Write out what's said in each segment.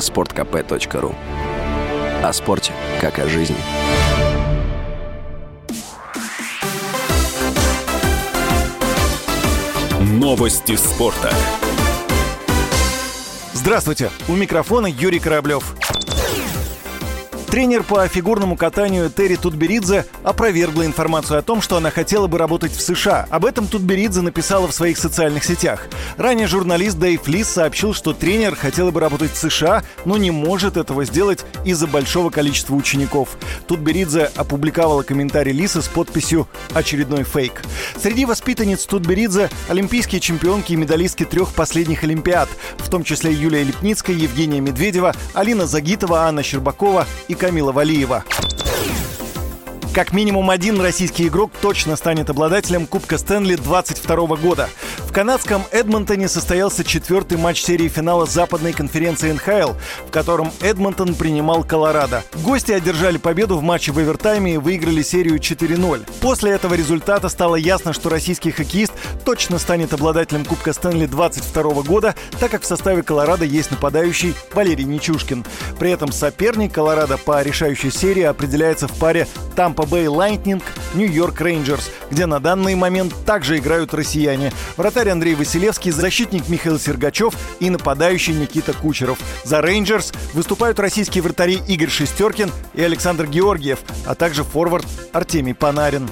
sportkp.ru О спорте, как о жизни. Новости спорта. Здравствуйте, у микрофона Юрий Кораблев. Тренер по фигурному катанию Терри Тутберидзе опровергла информацию о том, что она хотела бы работать в США. Об этом Тутберидзе написала в своих социальных сетях. Ранее журналист Дэйв Лис сообщил, что тренер хотела бы работать в США, но не может этого сделать из-за большого количества учеников. Тутберидзе опубликовала комментарий Лиса с подписью «Очередной фейк». Среди воспитанниц Тутберидзе олимпийские чемпионки и медалистки трех последних Олимпиад, в том числе Юлия Лепницкая, Евгения Медведева, Алина Загитова, Анна Щербакова и Камила Валиева. Как минимум один российский игрок точно станет обладателем Кубка Стэнли 22 года. В канадском Эдмонтоне состоялся четвертый матч серии финала западной конференции НХЛ, в котором Эдмонтон принимал Колорадо. Гости одержали победу в матче в овертайме и выиграли серию 4-0. После этого результата стало ясно, что российский хоккеист точно станет обладателем Кубка Стэнли 22 года, так как в составе Колорадо есть нападающий Валерий Нечушкин. При этом соперник Колорадо по решающей серии определяется в паре Тампа Бэй Лайтнинг, Нью-Йорк Рейнджерс, где на данный момент также играют россияне. Вратарь Андрей Василевский, защитник Михаил Сергачев и нападающий Никита Кучеров. За Рейнджерс выступают российские вратари Игорь Шестеркин и Александр Георгиев, а также форвард Артемий Панарин.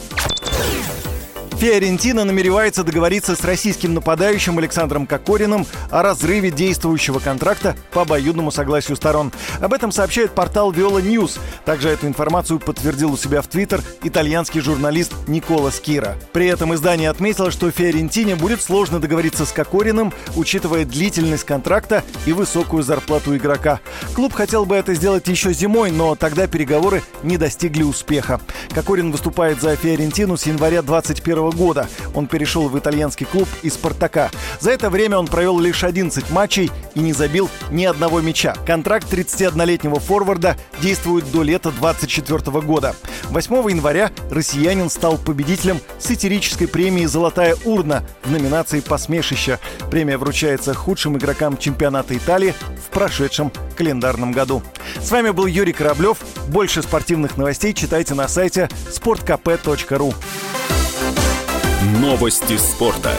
Фиорентина намеревается договориться с российским нападающим Александром Кокориным о разрыве действующего контракта по обоюдному согласию сторон. Об этом сообщает портал Viola News. Также эту информацию подтвердил у себя в Твиттер итальянский журналист Никола Скира. При этом издание отметило, что Фиорентине будет сложно договориться с Кокориным, учитывая длительность контракта и высокую зарплату игрока. Клуб хотел бы это сделать еще зимой, но тогда переговоры не достигли успеха. Кокорин выступает за Фиорентину с января 21 года. Он перешел в итальянский клуб из «Спартака». За это время он провел лишь 11 матчей и не забил ни одного мяча. Контракт 31-летнего форварда действует до лета 24 года. 8 января россиянин стал победителем сатирической премии «Золотая урна» в номинации «Посмешище». Премия вручается худшим игрокам чемпионата Италии в прошедшем календарном году. С вами был Юрий Кораблев. Больше спортивных новостей читайте на сайте sportkp.ru. Новости спорта.